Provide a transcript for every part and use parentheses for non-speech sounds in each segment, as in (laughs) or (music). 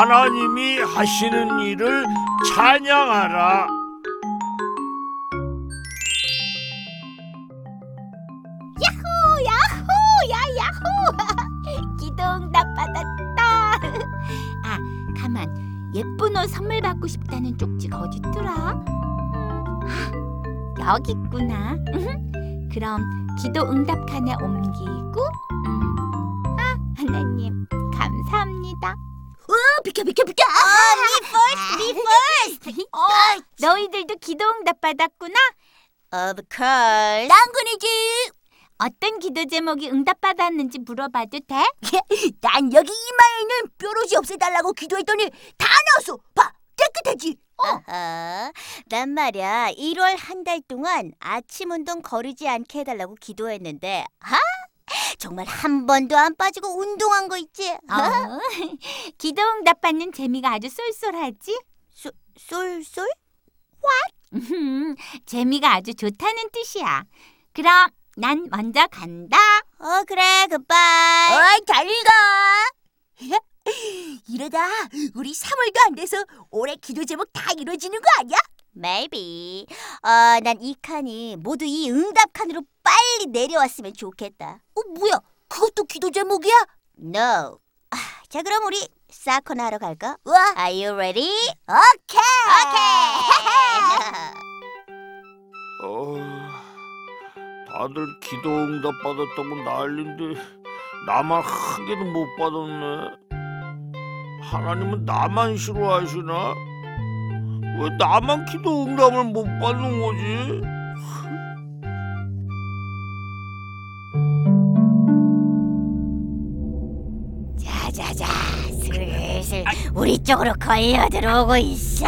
하나님이 하시는 일을 찬양하라. 야호 야호 야 야호. (laughs) 기도응답 받았다. (laughs) 아 가만. 예쁜 옷 선물 받고 싶다는 쪽지가 어딨더라. 아, 여기 있구나. 그럼 기도 응답 칸에 옮기고 음. 아 하나님 감사합니다 어 비켜 비켜 비켜 me first me first 어, 너희들도 기도 응답 받았구나 Of course 당근이지 어떤 기도 제목이 응답 받았는지 물어봐도 돼? (laughs) 난 여기 이마에는 뾰루지 없애달라고 기도했더니 다 나왔어. 봐, 깨끗하지. 어허, 난 말이야 1월 한 달 동안 아침 운동 거르지 않게 해달라고 기도했는데 아 정말 한 번도 안 빠지고 운동한 거 있지? 어, (laughs) 기도 응답 받는 재미가 아주 쏠쏠하지? 쏠, 쏠? 음, 재미가 아주 좋다는 뜻이야. 그럼 난 먼저 간다. 어 그래 굿바이 어이, 잘 읽어. (laughs) 이러다 우리 3월도 안 돼서 올해 기도 제목 다 이루어지는 거 아니야? Maybe 어 난 이 칸이 모두 이 응답 칸으로 빨리 내려왔으면 좋겠다 어, 뭐야? 그것도 기도 제목이야? No 아, 자 그럼 우리 사커나 하러 갈까? 와, Are you ready? 오케이. 오케이 어, 다들 기도 응답 받았다고 난린데 나만 한 개도 못 받았네. 하나님은 나만 싫어하시나? 왜 나만 기도 응답을 못 받는 거지? 자자자 슬슬 우리 쪽으로 걸려 들어오고 있어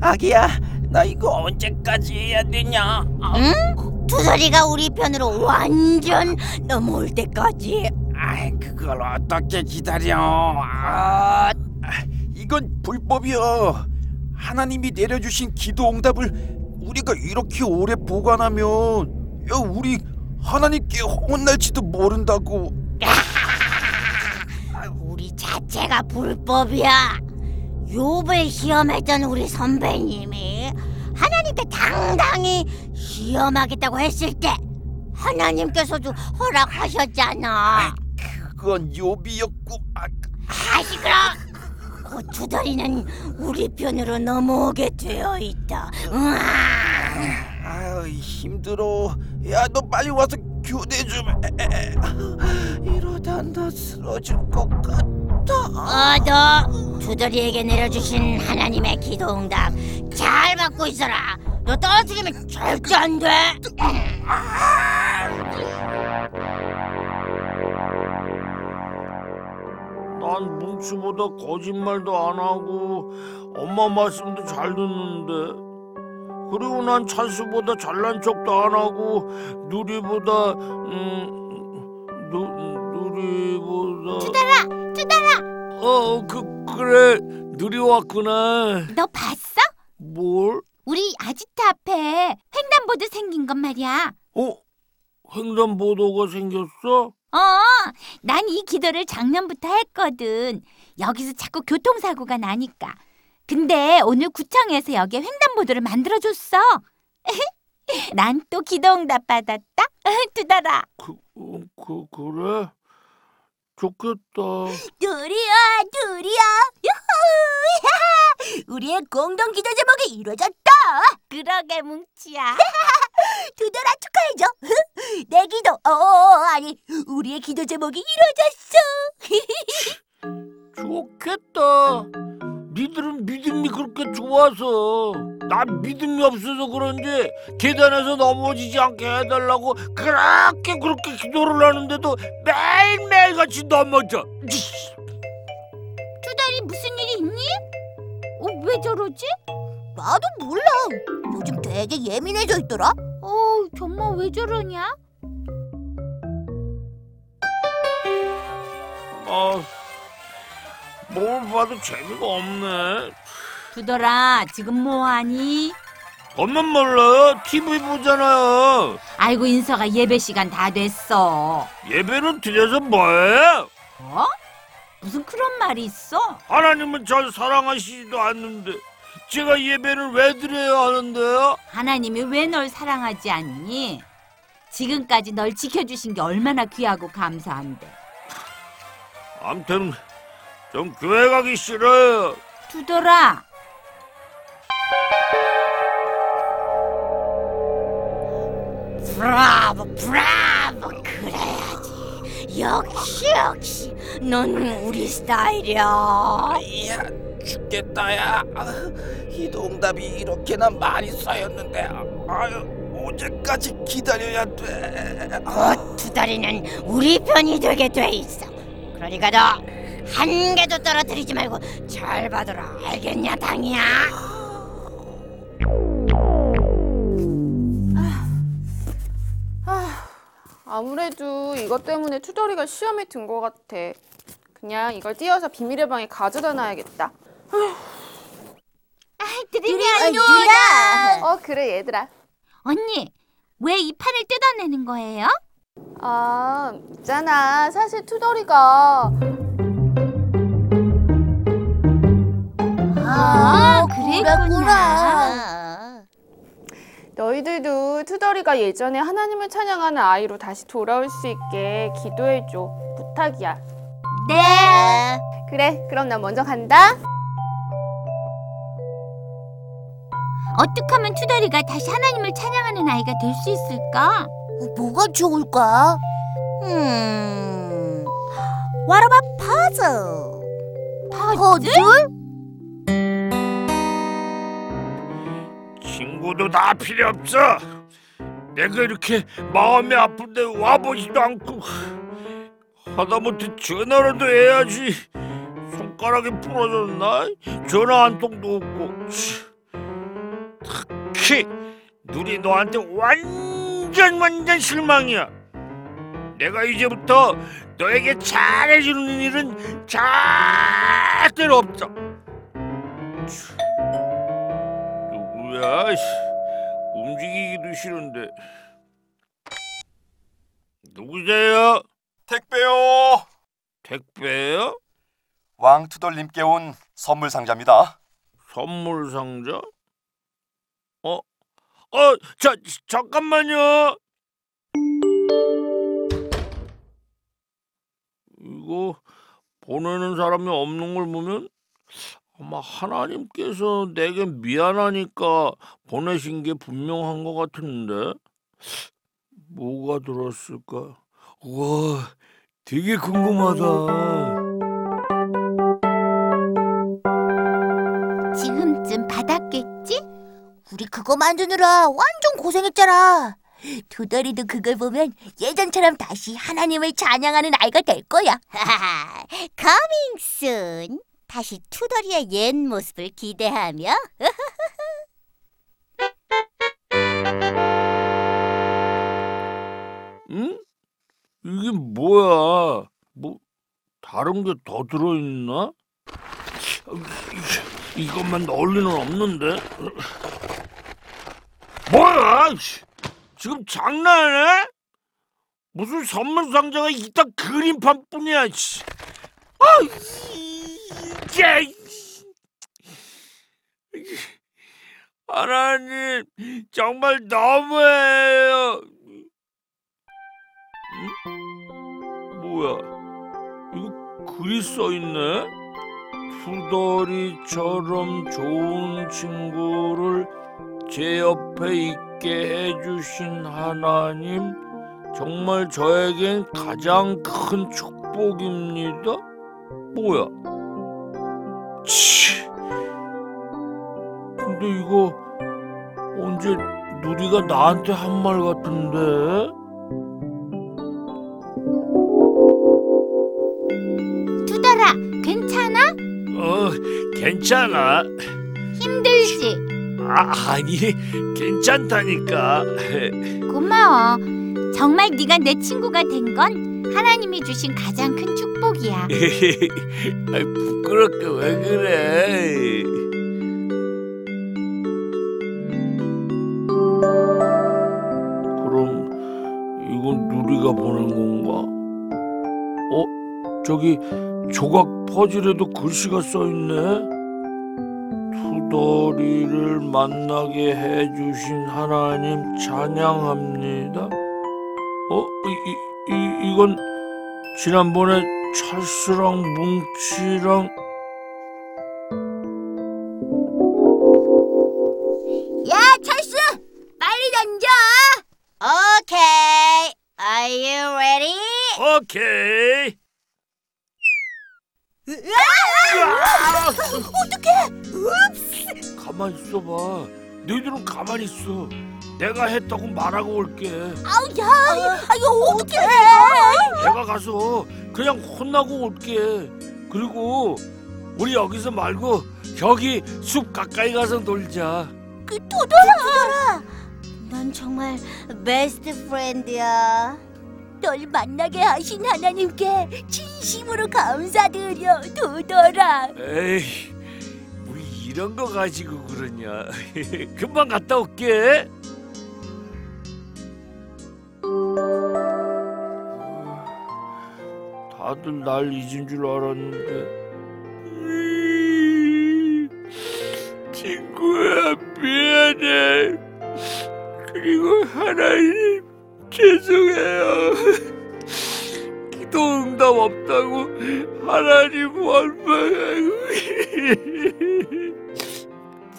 아기야, 나 이거 언제까지 해야 되냐? 응? 두더리가 우리 편으로 완전 넘어올 때까지 그걸 어떻게 기다려? 아, 이건 불법이야. 하나님이 내려주신 기도 응답을 우리가 이렇게 오래 보관하면 야, 우리 하나님께 혼날지도 모른다고. 우리 자체가 불법이야 욥을 시험했던 우리 선배님이 하나님께 당당히 시험하겠다고 했을 때 하나님께서도 허락하셨잖아 그건 요비였고. 아, 아 시끄러 곧 두더리는 우리 편으로 넘어오게 되어 있다 으아. 아유, 힘들어. 야, 너 빨리 와서 교대 좀 해. 이러다 나 쓰러질 것 같아. 어너 두더리에게 내려주신 하나님의 기도 응답 잘 받고 있어라 너 떨어뜨리면 절대 안 돼 난 뭉치보다 거짓말도 안 하고 엄마 말씀도 잘 듣는데 그리고 난 찬스보다 잘난 척도 안 하고 누리보다 음 누, 누리보다 투달아, 투달아, 어그 그래 누리 왔구나 너 봤어? 뭘? 우리 아지트 앞에 횡단보도 생긴 것 말이야. 어? 횡단보도가 생겼어? 어, 난 이 기도를 작년부터 했거든. 여기서 자꾸 교통사고가 나니까. 근데 오늘 구청에서 여기에 횡단보도를 만들어줬어. (laughs) 난 또 기도 응답 받았다. (laughs) 두달아. 그, 어, 그 그래? 좋겠다 둘이야, 둘이야. 유후! (laughs) 우리의 공동 기도 제목이 이루어졌다. 그러게 뭉치야. 두더라 축하해줘. 내 기도, 어, 아니, 우리의 기도 제목이 이루어졌어. (laughs) 좋겠다. 니들은 믿음이 그렇게 좋아서 난 믿음이 없어서 그런지 계단에서 넘어지지 않게 해달라고 그렇게 그렇게 기도를 하는데도 매일매일 같이 넘어져. (laughs) 두달이 무슨 일이 있니? 어, 왜 저러지? 나도 몰라. 요즘 되게 예민해져 있더라. 어, 정말 왜 저러냐? 아, 뭘 봐도 재미가 없네. 두더라, 지금 뭐하니? 엄만 몰라요? TV 보잖아요. 아이고 인서가 예배 시간 다 됐어. 예배는 드려서 뭐해? 어? 무슨 그런 말이 있어? 하나님은 절 사랑하시지도 않는데 제가 예배를 왜 드려야 하는데요? 하나님이 왜 널 사랑하지 않니? 지금까지 널 지켜주신 게 얼마나 귀하고 감사한데. 암튼 좀 교회 가기 싫어요. 두더라. 브라보 브라보 그래야지 역시 역시 넌 우리 스타일이야 이야 죽겠다야 아, 이 동답이 이렇게나 많이 쌓였는데 아유 언제까지 기다려야 돼 아, 곧 두 다리는 우리 편이 되게 돼 있어 그러니까 너 한 개도 떨어뜨리지 말고 잘 받아라 알겠냐 당이야 아무래도 이것 때문에 투덜이가 시험에 든 것 같아. 그냥 이걸 띄어서 비밀의 방에 가져다 놔야겠다. 드림이 아, 누나. 어 그래 얘들아. 언니, 왜 이 판을 뜯어내는 거예요? 아 있잖아 사실 투덜이가 아, 아, 너희들도 투덜이가 예전에 하나님을 찬양하는 아이로 다시 돌아올 수 있게 기도해줘. 부탁이야. 네. 네. 그래 그럼 나 먼저 간다. 어떻게 하면 투덜이가 다시 하나님을 찬양하는 아이가 될 수 있을까? 뭐가 좋을까? 음 What about puzzle? 퍼즐? 친구도 다 필요 없어. 내가 이렇게 마음이 아픈데 와보지도 않고 하다못해 전화라도 해야지. 손가락이 부러졌나? 전화 한 통도 없고. 치. 특히 누리 너한테 완전 완전 실망이야. 내가 이제부터 너에게 잘해주는 일은 절대로 없어. 누구야? 씨. 움직이기도 싫은데. 누구세요? 택배요. 택배요? 왕투돌님께 온 선물 상자입니다. 선물 상자? 어? 어, 자, 잠깐만요. 이거 보내는 사람이 없는 걸 보면 아마 하나님께서 내게 미안하니까 보내신 게 분명한 것 같은데 뭐가 들었을까? 와, 되게 궁금하다. 우리 그거 만드느라 완전 고생했잖아. 두더리도 그걸 보면 예전처럼 다시 하나님을 찬양하는 아이가 될 거야. (laughs) Coming soon. 다시 투덜이의 옛 모습을 기대하며 (laughs) 응? 이게 뭐야? 뭐 다른 게 더 들어있나? (laughs) 이것만 넣을 리는 없는데. 뭐야? 씨. 지금 장난해? 무슨 선물 상자가 이따 그림판뿐이야. 씨. 아, 이게 하나님 정말 너무해요. 응? 뭐야? 이거 글이 써 있네. 투덜이처럼 좋은 친구를 제 옆에 있게 해주신 하나님 정말 저에겐 가장 큰 축복입니다. 뭐야? 치. 근데 이거 언제 누리가 나한테 한 말 같은데? 두더라, 괜찮아? 어, 괜찮아. 힘들지? 아, 아니 괜찮다니까. 고마워. 정말 네가 내 친구가 된 건 하나님이 주신 가장 큰 축복이야. (laughs) 아이, 부끄럽게 왜 그래? 그럼 이건 누리가 보낸 건가? 어? 저기 조각 퍼즐에도 글씨가 써 있네. 투덜이를 만나게 해주신 하나님 찬양합니다. 어, 이, 이, 이 이건 지난번에 찰스랑 뭉치랑 야, 찰스! 빨리 던져! 오케이. Are you ready? 오케이. 어떡해! 가만 있어봐. 너희들은 가만히 있어. 내가 했다고 말하고 올게. 아우, 야! 아, 이거 어떡해! 내가 가서 그냥 혼나고 올게. 그리고 우리 여기서 말고 저기 숲 가까이 가서 놀자. 그 토돌아! 넌 정말 베스트 프렌드야. 널 만나게 하신 하나님께 진 심으로 감사드려, 도돌아. 에이, 우리 이런 거 가지고 그러냐. (laughs) 금방 갔다 올게. 다들 날 잊은 줄 알았는데. 친구야, 미안해. 그리고 하나님, 죄송해요. (laughs) 기도 응답 없다고 하나님 원망하고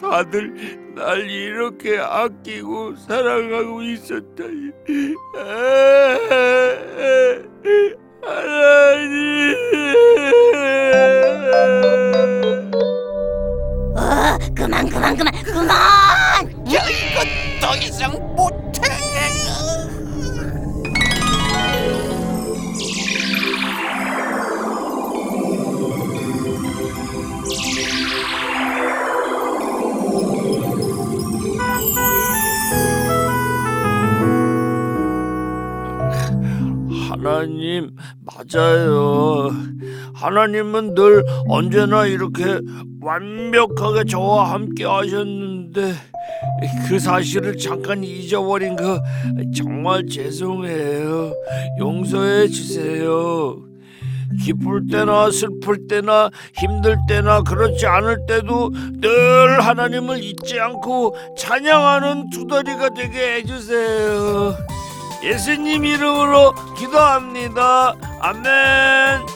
(laughs) 다들 날 이렇게 아끼고 사랑하고 있었다니 하나님 어, 그만 그만 그만 그만. 야 이거 더 이상 못 하나님 맞아요. 하나님은 늘 언제나 이렇게 완벽하게 저와 함께 하셨는데 그 사실을 잠깐 잊어버린 거 정말 죄송해요. 용서해 주세요. 기쁠 때나 슬플 때나 힘들 때나 그렇지 않을 때도 늘 하나님을 잊지 않고 찬양하는 두더리가 되게 해주세요. 예수님 이름으로 기도합니다. 아멘.